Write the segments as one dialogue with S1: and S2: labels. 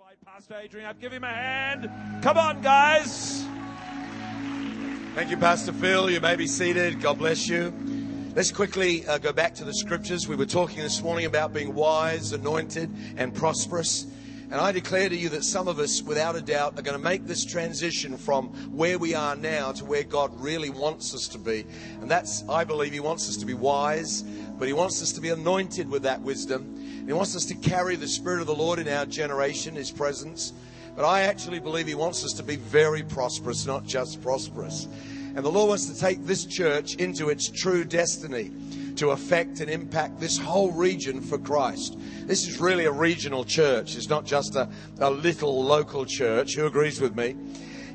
S1: invite Pastor Adrian up. Give him a hand. Come on, guys.
S2: Thank you, Pastor Phil. You may be seated. God bless you. Let's quickly uh, go back to the scriptures. We were talking this morning about being wise, anointed, and prosperous. And I declare to you that some of us, without a doubt, are going to make this transition from where we are now to where God really wants us to be. And that's, I believe, He wants us to be wise, but He wants us to be anointed with that wisdom. He wants us to carry the Spirit of the Lord in our generation, His presence. But I actually believe He wants us to be very prosperous, not just prosperous. And the Lord wants to take this church into its true destiny to affect and impact this whole region for Christ. This is really a regional church. It's not just a, a little local church. Who agrees with me?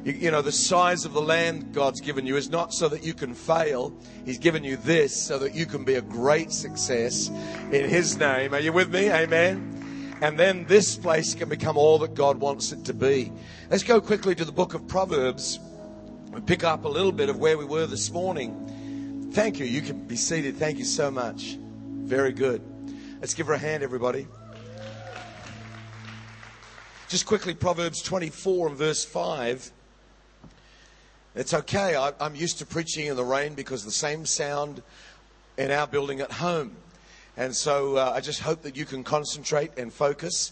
S2: You, you, know, the size of the land God's given you is not so that you can fail. He's given you this so that you can be a great success in His name. Are you with me? Amen. And then this place can become all that God wants it to be. Let's go quickly to the book of Proverbs and pick up a little bit of where we were this morning. Thank you. You can be seated. Thank you so much. Very good. Let's give her a hand, everybody. Just quickly, Proverbs 24 and verse 5. It's okay. I, am used to preaching in the rain because the same sound in our building at home. And so uh, I just hope that you can concentrate and focus.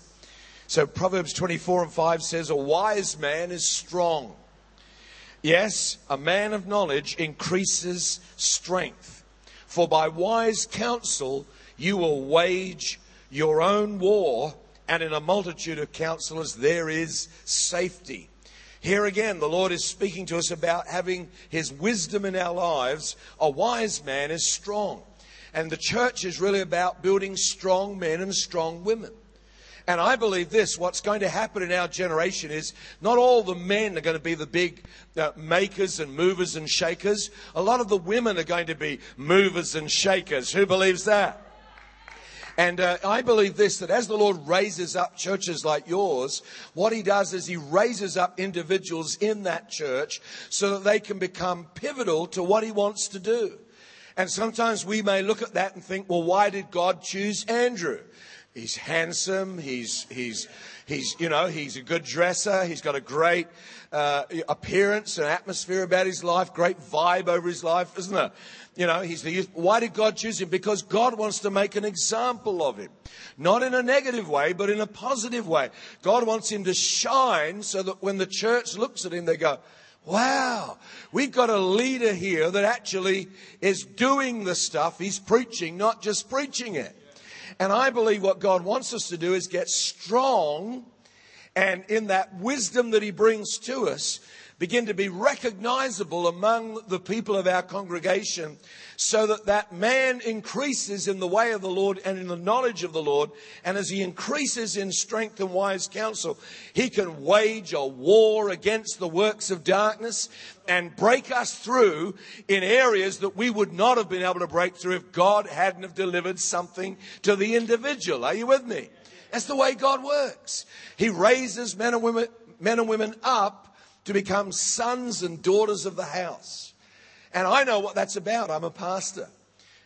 S2: So Proverbs 24 and 5 says, A wise man is strong. Yes, a man of knowledge increases strength. For by wise counsel you will wage your own war, and in a multitude of counselors there is safety. Here again, the Lord is speaking to us about having His wisdom in our lives. A wise man is strong. And the church is really about building strong men and strong women. And I believe this what's going to happen in our generation is not all the men are going to be the big uh, makers and movers and shakers. A lot of the women are going to be movers and shakers. Who believes that? And uh, I believe this that as the Lord raises up churches like yours, what He does is He raises up individuals in that church so that they can become pivotal to what He wants to do. And sometimes we may look at that and think, well, why did God choose Andrew? He's handsome. He's, he's, he's, you know, he's a good dresser. He's got a great uh, appearance and atmosphere about his life, great vibe over his life, isn't it? You know, he's the youth. Why did God choose him? Because God wants to make an example of him. Not in a negative way, but in a positive way. God wants him to shine so that when the church looks at him, they go, Wow, we've got a leader here that actually is doing the stuff he's preaching, not just preaching it. And I believe what God wants us to do is get strong and in that wisdom that he brings to us, begin to be recognizable among the people of our congregation so that that man increases in the way of the Lord and in the knowledge of the Lord. And as he increases in strength and wise counsel, he can wage a war against the works of darkness and break us through in areas that we would not have been able to break through if God hadn't have delivered something to the individual. Are you with me? That's the way God works. He raises men and women, men and women up to become sons and daughters of the house. And I know what that's about. I'm a pastor.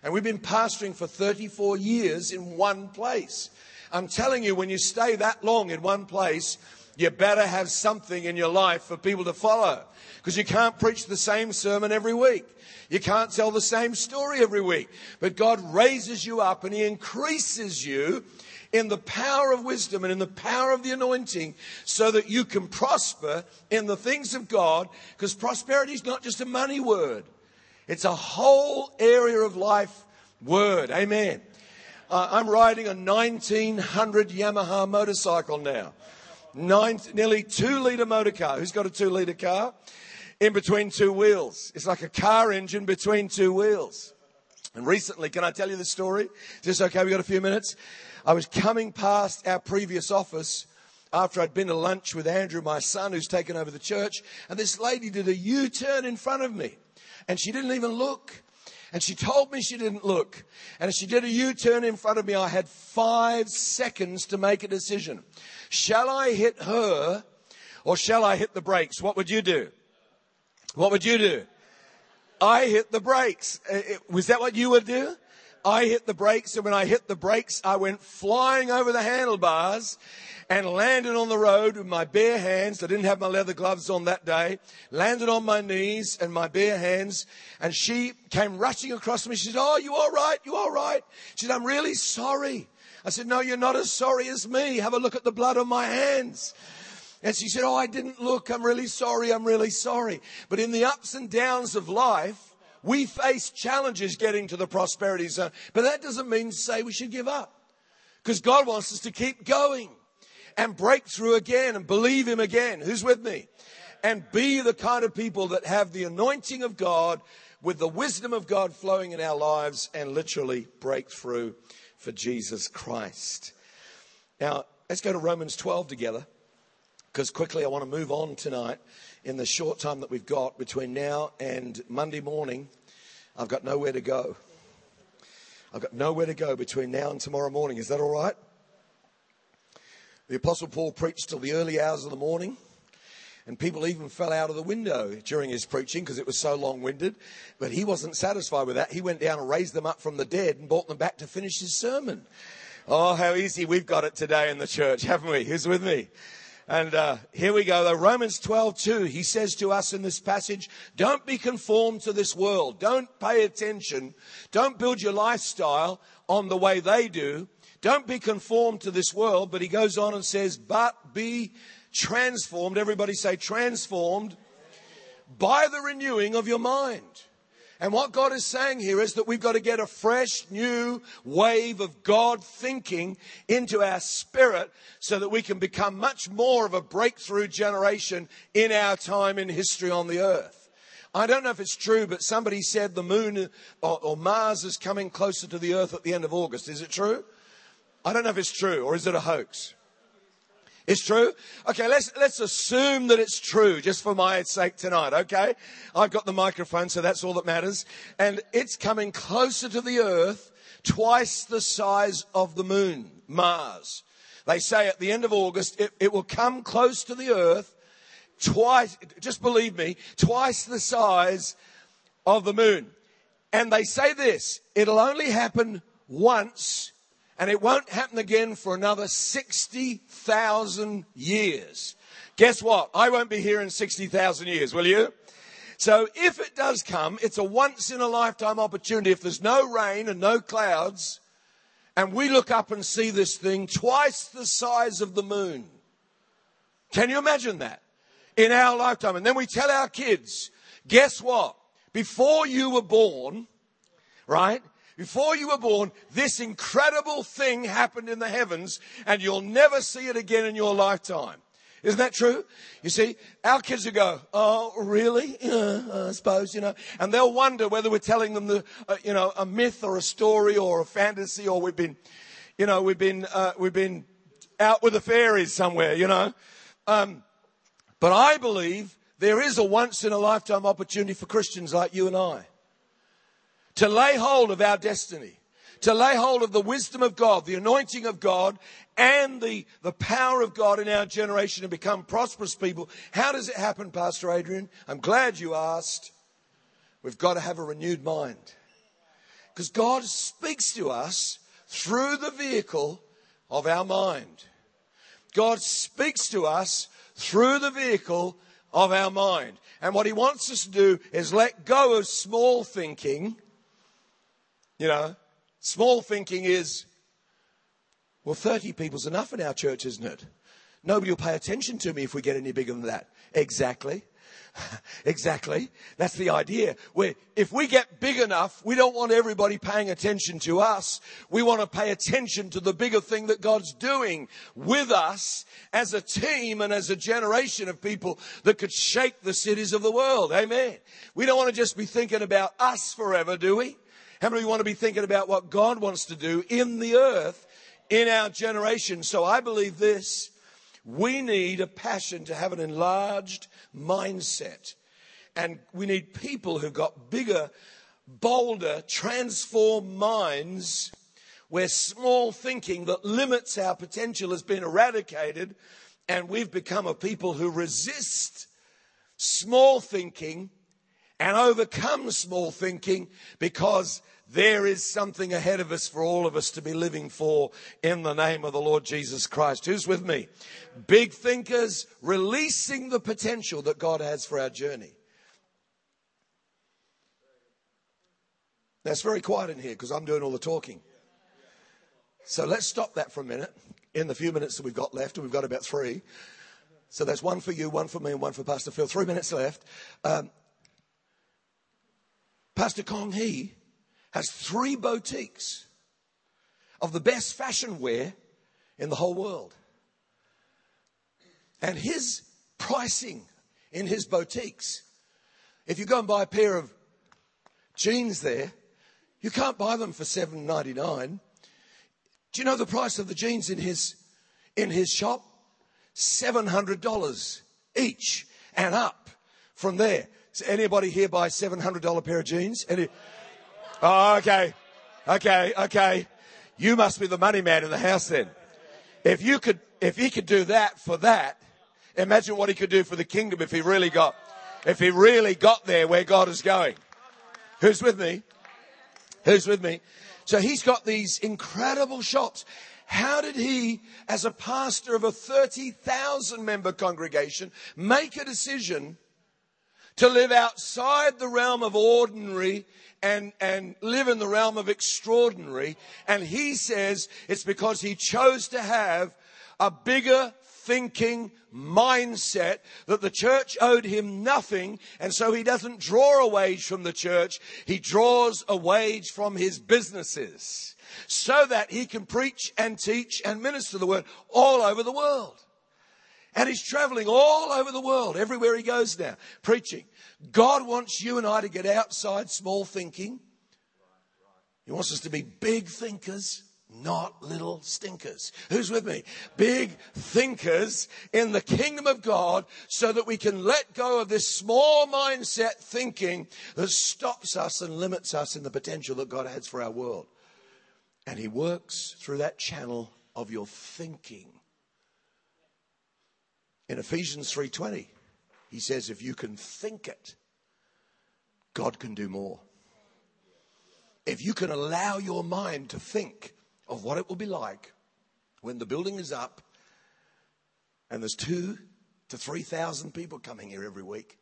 S2: And we've been pastoring for 34 years in one place. I'm telling you, when you stay that long in one place, you better have something in your life for people to follow. Because you can't preach the same sermon every week. You can't tell the same story every week. But God raises you up and He increases you in the power of wisdom and in the power of the anointing so that you can prosper in the things of God because prosperity is not just a money word. It's a whole area of life word. Amen. Uh, I'm riding a 1900 Yamaha motorcycle now. Nine, nearly two litre motor car. Who's got a two litre car? In between two wheels. It's like a car engine between two wheels. And recently, can I tell you the story? Is this okay? We've got a few minutes? I was coming past our previous office after I'd been to lunch with Andrew, my son, who's taken over the church, and this lady did a U turn in front of me. And she didn't even look. And she told me she didn't look. And as she did a U turn in front of me, I had five seconds to make a decision. Shall I hit her or shall I hit the brakes? What would you do? What would you do? I hit the brakes. Uh, was that what you would do? I hit the brakes, and when I hit the brakes, I went flying over the handlebars and landed on the road with my bare hands. I didn't have my leather gloves on that day. Landed on my knees and my bare hands. And she came rushing across me. She said, Oh, you all right? You all right? She said, I'm really sorry. I said, No, you're not as sorry as me. Have a look at the blood on my hands. And she said, Oh, I didn't look. I'm really sorry. I'm really sorry. But in the ups and downs of life, we face challenges getting to the prosperity zone. But that doesn't mean to say we should give up. Because God wants us to keep going and break through again and believe Him again. Who's with me? And be the kind of people that have the anointing of God with the wisdom of God flowing in our lives and literally break through for Jesus Christ. Now, let's go to Romans 12 together because quickly I want to move on tonight in the short time that we've got between now and Monday morning. I've got nowhere to go. I've got nowhere to go between now and tomorrow morning. Is that all right? The Apostle Paul preached till the early hours of the morning. And people even fell out of the window during his preaching because it was so long winded. But he wasn't satisfied with that. He went down and raised them up from the dead and brought them back to finish his sermon. Oh, how easy we've got it today in the church, haven't we? Who's with me? And uh, here we go. Romans 12, 2, he says to us in this passage, don't be conformed to this world. Don't pay attention. Don't build your lifestyle on the way they do. Don't be conformed to this world. But he goes on and says, but be transformed. Everybody say transformed by the renewing of your mind. And what God is saying here is that we've got to get a fresh new wave of God thinking into our spirit so that we can become much more of a breakthrough generation in our time in history on the earth. I don't know if it's true, but somebody said the moon or, or Mars is coming closer to the earth at the end of August. Is it true? I don't know if it's true or is it a hoax? It's true? Okay, let's, let's assume that it's true just for my sake tonight, okay? I've got the microphone, so that's all that matters. And it's coming closer to the earth, twice the size of the moon, Mars. They say at the end of August, it, it will come close to the earth, twice, just believe me, twice the size of the moon. And they say this, it'll only happen once and it won't happen again for another 60,000 years. Guess what? I won't be here in 60,000 years, will you? So if it does come, it's a once in a lifetime opportunity. If there's no rain and no clouds, and we look up and see this thing twice the size of the moon. Can you imagine that? In our lifetime. And then we tell our kids, guess what? Before you were born, right? Before you were born, this incredible thing happened in the heavens and you'll never see it again in your lifetime. Isn't that true? You see, our kids will go, "Oh, really? Yeah, I suppose you know," and they'll wonder whether we're telling them the, uh, you know, a myth or a story or a fantasy, or we've been, you know, we've been uh, we've been out with the fairies somewhere, you know. Um, but I believe there is a once in a lifetime opportunity for Christians like you and I to lay hold of our destiny, to lay hold of the wisdom of God, the anointing of God, and the, the power of God in our generation to become prosperous people. How does it happen, Pastor Adrian? I'm glad you asked. We've got to have a renewed mind. Because God speaks to us through the vehicle of our mind. God speaks to us through the vehicle of our mind. And what he wants us to do is let go of small thinking you know, small thinking is, well, 30 people's enough in our church, isn't it? Nobody will pay attention to me if we get any bigger than that. Exactly. exactly. That's the idea. Where if we get big enough, we don't want everybody paying attention to us. We want to pay attention to the bigger thing that God's doing with us as a team and as a generation of people that could shake the cities of the world. Amen. We don't want to just be thinking about us forever, do we? How many want to be thinking about what God wants to do in the earth in our generation? So I believe this. We need a passion to have an enlarged mindset. And we need people who've got bigger, bolder, transformed minds where small thinking that limits our potential has been eradicated and we've become a people who resist small thinking and overcome small thinking because there is something ahead of us for all of us to be living for in the name of the Lord Jesus Christ. Who's with me? Big thinkers releasing the potential that God has for our journey. Now it's very quiet in here because I'm doing all the talking. So let's stop that for a minute in the few minutes that we've got left, and we've got about three. So that's one for you, one for me, and one for Pastor Phil. Three minutes left. Um, Pastor Kong Hee has three boutiques of the best fashion wear in the whole world. And his pricing in his boutiques, if you go and buy a pair of jeans there, you can't buy them for seven ninety nine. Do you know the price of the jeans in his in his shop? Seven hundred dollars each and up from there. So anybody here buy seven hundred dollar pair of jeans? Any? Oh, okay, okay, okay. You must be the money man in the house then. If you could, if he could do that for that, imagine what he could do for the kingdom if he really got, if he really got there where God is going. Who's with me? Who's with me? So he's got these incredible shops. How did he, as a pastor of a 30,000 member congregation, make a decision to live outside the realm of ordinary and, and live in the realm of extraordinary? And he says it's because he chose to have a bigger thinking mindset that the church owed him nothing and so he doesn't draw a wage from the church. He draws a wage from his businesses so that he can preach and teach and minister the word all over the world. And he's traveling all over the world, everywhere he goes now, preaching. God wants you and I to get outside small thinking. He wants us to be big thinkers not little stinkers. Who's with me? Big thinkers in the kingdom of God so that we can let go of this small mindset thinking that stops us and limits us in the potential that God has for our world. And He works through that channel of your thinking. In Ephesians 3:20, he says if you can think it, God can do more. If you can allow your mind to think of what it will be like when the building is up and there's two to 3,000 people coming here every week.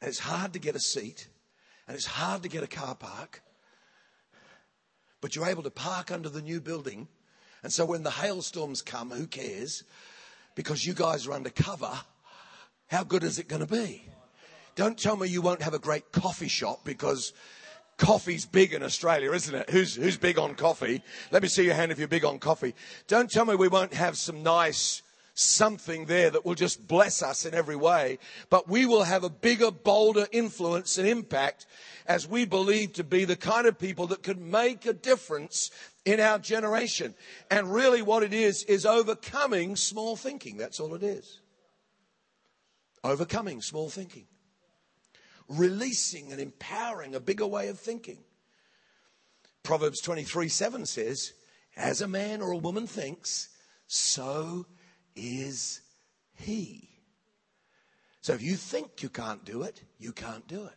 S2: And it's hard to get a seat and it's hard to get a car park. But you're able to park under the new building. And so when the hailstorms come, who cares? Because you guys are undercover. How good is it going to be? Don't tell me you won't have a great coffee shop because Coffee's big in Australia, isn't it? Who's, who's big on coffee? Let me see your hand if you're big on coffee. Don't tell me we won't have some nice something there that will just bless us in every way, but we will have a bigger, bolder influence and impact as we believe to be the kind of people that can make a difference in our generation. And really what it is, is overcoming small thinking. That's all it is. Overcoming small thinking releasing and empowering a bigger way of thinking. Proverbs 23 7 says, As a man or a woman thinks, so is he. So if you think you can't do it, you can't do it.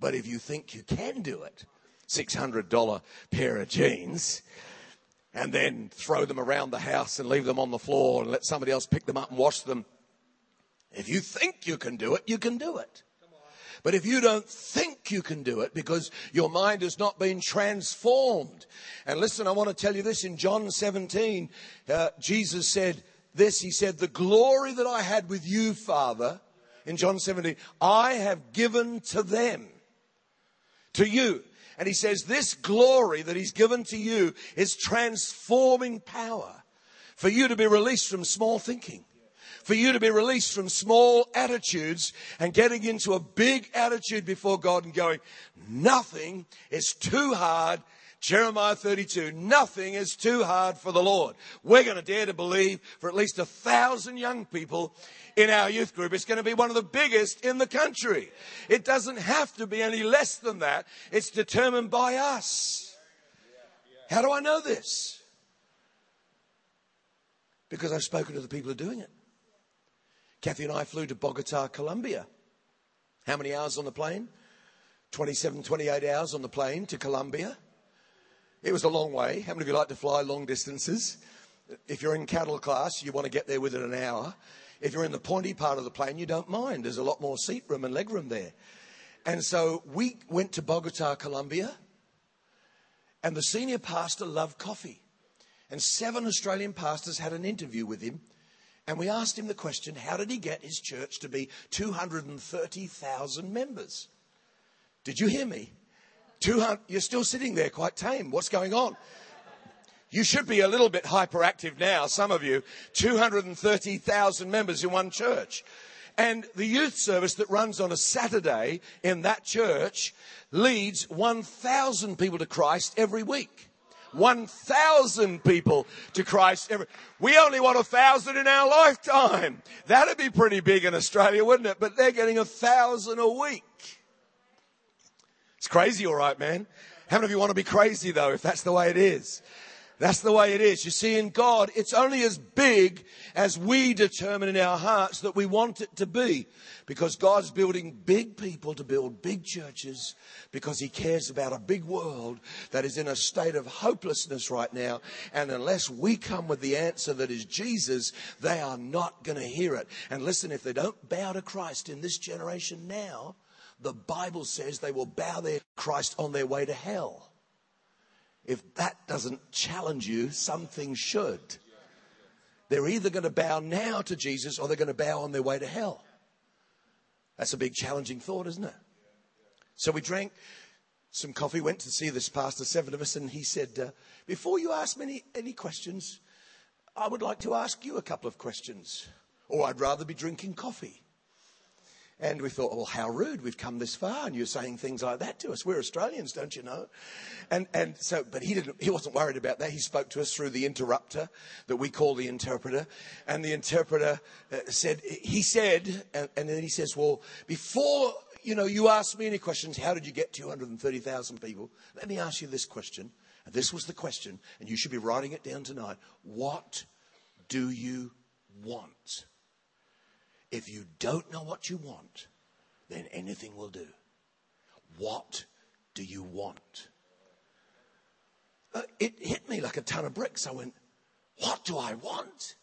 S2: But if you think you can do it, $600 pair of jeans, and then throw them around the house and leave them on the floor and let somebody else pick them up and wash them. If you think you can do it, you can do it. But if you don't think you can do it because your mind has not been transformed. And listen, I want to tell you this in John 17, uh, Jesus said this. He said, the glory that I had with you, Father, in John 17, I have given to them, to you. And he says, this glory that he's given to you is transforming power for you to be released from small thinking for you to be released from small attitudes and getting into a big attitude before God and going, nothing is too hard. Jeremiah 32, nothing is too hard for the Lord. We're going to dare to believe for at least a thousand young people in our youth group. It's going to be one of the biggest in the country. It doesn't have to be any less than that. It's determined by us. How do I know this? Because I've spoken to the people who are doing it. Kathy and I flew to Bogota, Colombia. How many hours on the plane? 27, 28 hours on the plane to Colombia. It was a long way. How many of you like to fly long distances? If you're in cattle class, you want to get there within an hour. If you're in the pointy part of the plane, you don't mind. There's a lot more seat room and leg room there. And so we went to Bogota, Colombia, and the senior pastor loved coffee. And seven Australian pastors had an interview with him. And we asked him the question how did he get his church to be 230,000 members? Did you hear me? 200, you're still sitting there quite tame. What's going on? You should be a little bit hyperactive now, some of you. 230,000 members in one church. And the youth service that runs on a Saturday in that church leads 1,000 people to Christ every week. 1,000 people to Christ every. We only want a thousand in our lifetime. That'd be pretty big in Australia, wouldn't it? But they're getting a thousand a week. It's crazy, all right, man. How many of you want to be crazy though, if that's the way it is? That's the way it is. You see, in God, it's only as big as we determine in our hearts that we want it to be. Because God's building big people to build big churches because He cares about a big world that is in a state of hopelessness right now. And unless we come with the answer that is Jesus, they are not going to hear it. And listen, if they don't bow to Christ in this generation now, the Bible says they will bow their Christ on their way to hell. If that doesn't challenge you, something should. They're either going to bow now to Jesus or they're going to bow on their way to hell. That's a big challenging thought, isn't it? So we drank some coffee, went to see this pastor, seven of us, and he said, uh, Before you ask me any, any questions, I would like to ask you a couple of questions, or I'd rather be drinking coffee. And we thought, well, how rude. We've come this far and you're saying things like that to us. We're Australians, don't you know? And, and so, but he didn't, he wasn't worried about that. He spoke to us through the interrupter that we call the interpreter. And the interpreter uh, said, he said, and, and then he says, well, before, you know, you ask me any questions, how did you get 230,000 people? Let me ask you this question. And this was the question, and you should be writing it down tonight. What do you want? If you don't know what you want, then anything will do. What do you want? Uh, it hit me like a ton of bricks. I went, What do I want?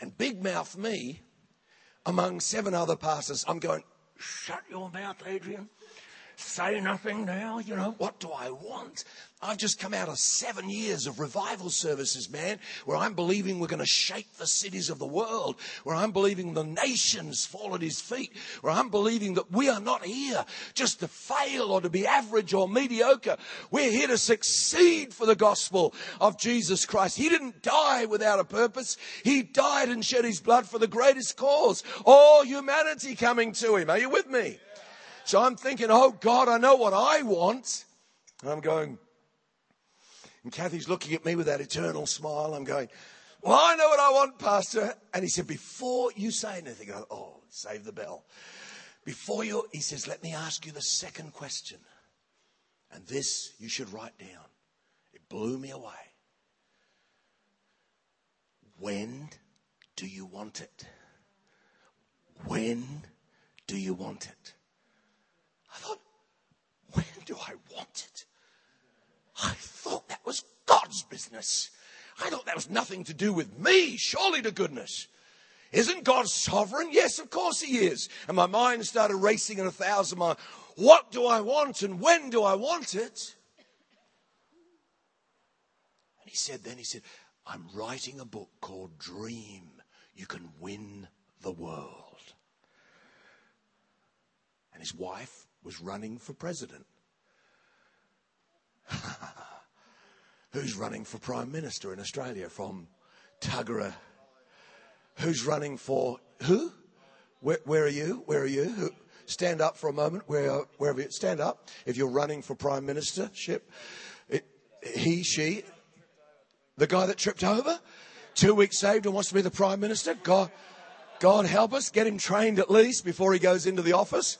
S2: And big mouth me, among seven other pastors, I'm going, Shut your mouth, Adrian. Say nothing now. You know, what do I want? I've just come out of seven years of revival services, man, where I'm believing we're going to shake the cities of the world, where I'm believing the nations fall at his feet, where I'm believing that we are not here just to fail or to be average or mediocre. We're here to succeed for the gospel of Jesus Christ. He didn't die without a purpose. He died and shed his blood for the greatest cause. All humanity coming to him. Are you with me? So I'm thinking, oh God, I know what I want. And I'm going, and Kathy's looking at me with that eternal smile. I'm going, Well, I know what I want, Pastor. And he said, Before you say anything, I Oh, save the bell. Before you, he says, Let me ask you the second question. And this you should write down. It blew me away. When do you want it? When do you want it? I thought, when do I want it? I thought that was God's business. I thought that was nothing to do with me, surely to goodness. Isn't God sovereign? Yes, of course He is. And my mind started racing at a thousand miles. What do I want and when do I want it? And he said, then he said, I'm writing a book called Dream. You can win the world. And his wife was running for president. Who's running for Prime Minister in Australia from Tuggerah? Who's running for who? Where, where are you? Where are you? Who, stand up for a moment. Where, wherever you stand up. If you're running for Prime Ministership, it, he, she, the guy that tripped over, two weeks saved and wants to be the Prime Minister. God, God help us. Get him trained at least before he goes into the office.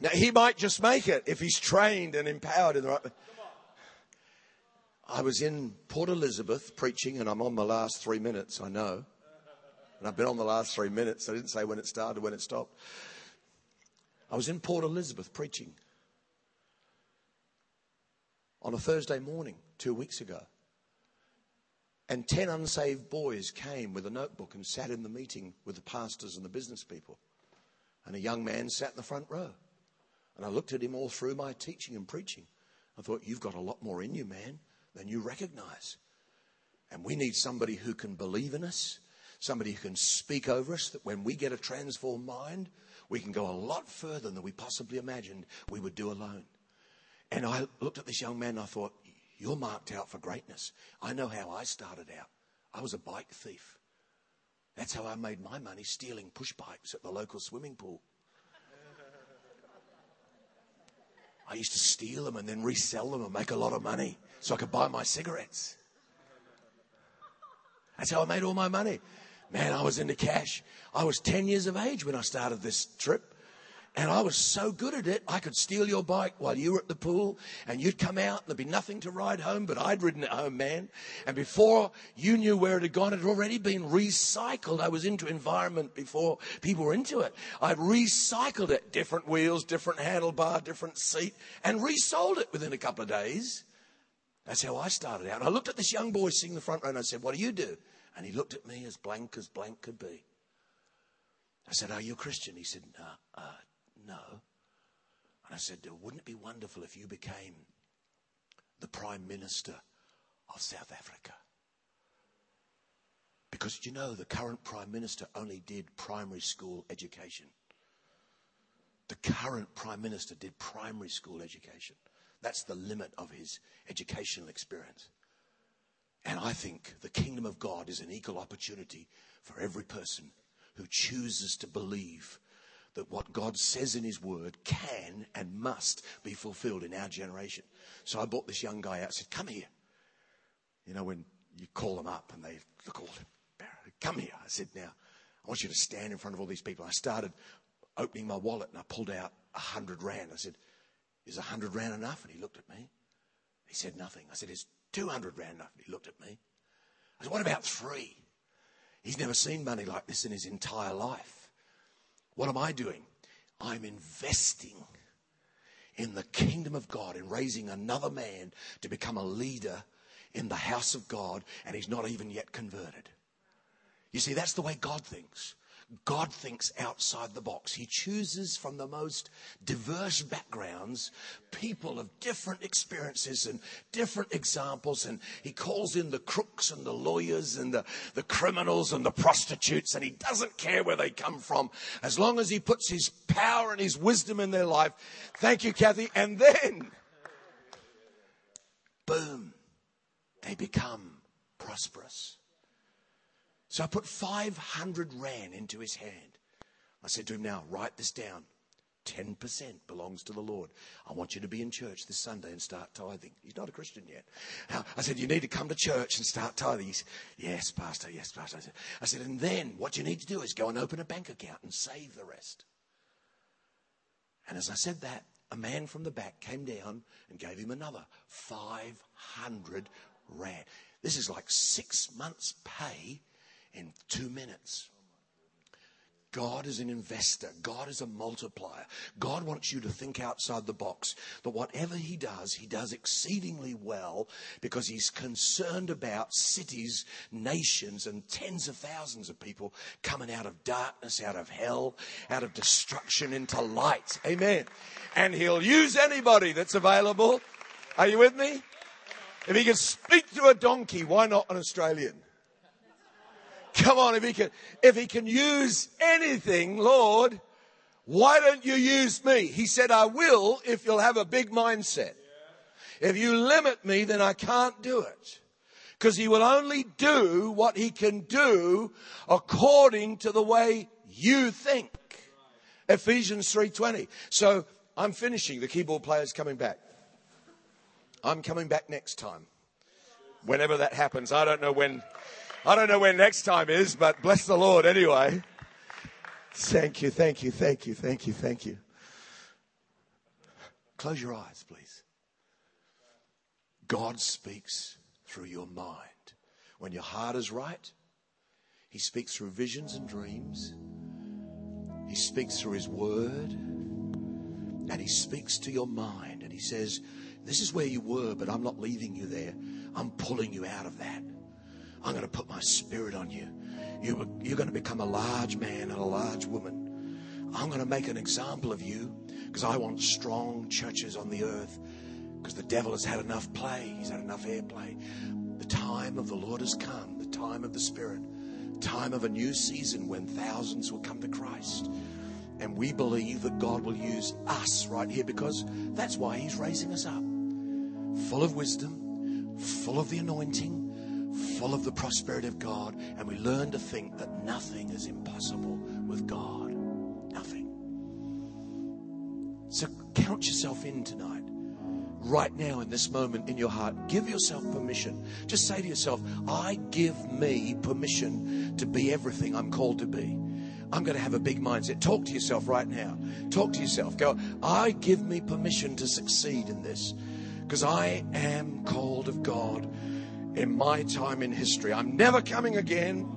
S2: Now, he might just make it if he's trained and empowered in the right way. I was in Port Elizabeth preaching, and I'm on my last three minutes, I know. And I've been on the last three minutes. I didn't say when it started, or when it stopped. I was in Port Elizabeth preaching on a Thursday morning two weeks ago. And 10 unsaved boys came with a notebook and sat in the meeting with the pastors and the business people. And a young man sat in the front row. And I looked at him all through my teaching and preaching. I thought, You've got a lot more in you, man, than you recognize. And we need somebody who can believe in us, somebody who can speak over us, that when we get a transformed mind, we can go a lot further than we possibly imagined we would do alone. And I looked at this young man and I thought, You're marked out for greatness. I know how I started out. I was a bike thief. That's how I made my money stealing push bikes at the local swimming pool. I used to steal them and then resell them and make a lot of money so I could buy my cigarettes. That's how I made all my money. Man, I was into cash. I was 10 years of age when I started this trip. And I was so good at it, I could steal your bike while you were at the pool and you'd come out and there'd be nothing to ride home, but I'd ridden it home, man. And before you knew where it had gone, it had already been recycled. I was into environment before people were into it. I'd recycled it, different wheels, different handlebar, different seat, and resold it within a couple of days. That's how I started out. And I looked at this young boy sitting in the front row and I said, What do you do? And he looked at me as blank as blank could be. I said, Are you a Christian? He said, No. Uh, no. And I said, Wouldn't it be wonderful if you became the Prime Minister of South Africa? Because you know, the current Prime Minister only did primary school education. The current Prime Minister did primary school education. That's the limit of his educational experience. And I think the kingdom of God is an equal opportunity for every person who chooses to believe that what God says in His Word can and must be fulfilled in our generation. So I brought this young guy out said, Come here. You know, when you call them up and they look all, come here. I said, Now, I want you to stand in front of all these people. I started opening my wallet and I pulled out a hundred rand. I said, Is a hundred rand enough? And he looked at me. He said nothing. I said, Is 200 rand enough? And he looked at me. I said, What about three? He's never seen money like this in his entire life. What am I doing? I'm investing in the kingdom of God in raising another man to become a leader in the house of God, and he's not even yet converted. You see, that's the way God thinks. God thinks outside the box. He chooses from the most diverse backgrounds people of different experiences and different examples. And he calls in the crooks and the lawyers and the, the criminals and the prostitutes. And he doesn't care where they come from as long as he puts his power and his wisdom in their life. Thank you, Kathy. And then, boom, they become prosperous. So I put 500 Rand into his hand. I said to him, Now, write this down. 10% belongs to the Lord. I want you to be in church this Sunday and start tithing. He's not a Christian yet. I said, You need to come to church and start tithing. He said, Yes, Pastor, yes, Pastor. I said, I said, And then what you need to do is go and open a bank account and save the rest. And as I said that, a man from the back came down and gave him another 500 Rand. This is like six months' pay in two minutes. God is an investor. God is a multiplier. God wants you to think outside the box. That whatever He does, He does exceedingly well because He's concerned about cities, nations, and tens of thousands of people coming out of darkness, out of hell, out of destruction into light. Amen. And He'll use anybody that's available. Are you with me? If He can speak to a donkey, why not an Australian? Come on, if he can, if he can use anything, Lord, why don't you use me? He said, I will if you'll have a big mindset. If you limit me, then I can't do it. Because he will only do what he can do according to the way you think. Ephesians 3.20. So I'm finishing. The keyboard player's coming back. I'm coming back next time. Whenever that happens. I don't know when I don't know when next time is, but bless the Lord anyway. Thank you, thank you, thank you, thank you, thank you. Close your eyes, please. God speaks through your mind. When your heart is right, He speaks through visions and dreams. He speaks through His Word. and He speaks to your mind and He says, This is where you were, but I'm not leaving you there. I'm pulling you out of that. I'm going to put my spirit on you. you you're going to become a large man and a large woman. I'm going to make an example of you because I want strong churches on the earth because the devil has had enough play, he's had enough airplay. The time of the Lord has come, the time of the Spirit, time of a new season when thousands will come to Christ. And we believe that God will use us right here because that's why He's raising us up. Full of wisdom, full of the anointing, full of the prosperity of God. And we learn to think that nothing is impossible with God. Nothing. So count yourself in tonight right now in this moment in your heart, give yourself permission. Just say to yourself, I give me permission to be everything I'm called to be. I'm going to have a big mindset. Talk to yourself right now. Talk to yourself. Go, I give me permission to succeed in this because I am called of God in my time in history. I'm never coming again.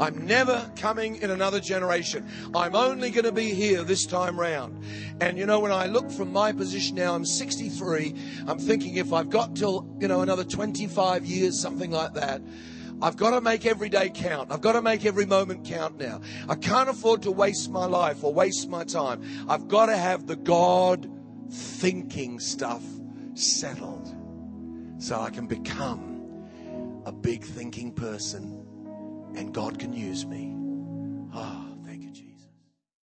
S2: I'm never coming in another generation. I'm only going to be here this time round. And you know, when I look from my position now, I'm 63. I'm thinking if I've got till, you know, another 25 years, something like that, I've got to make every day count. I've got to make every moment count now. I can't afford to waste my life or waste my time. I've got to have the God thinking stuff settled so I can become a big thinking person and God can use me. Ah, oh.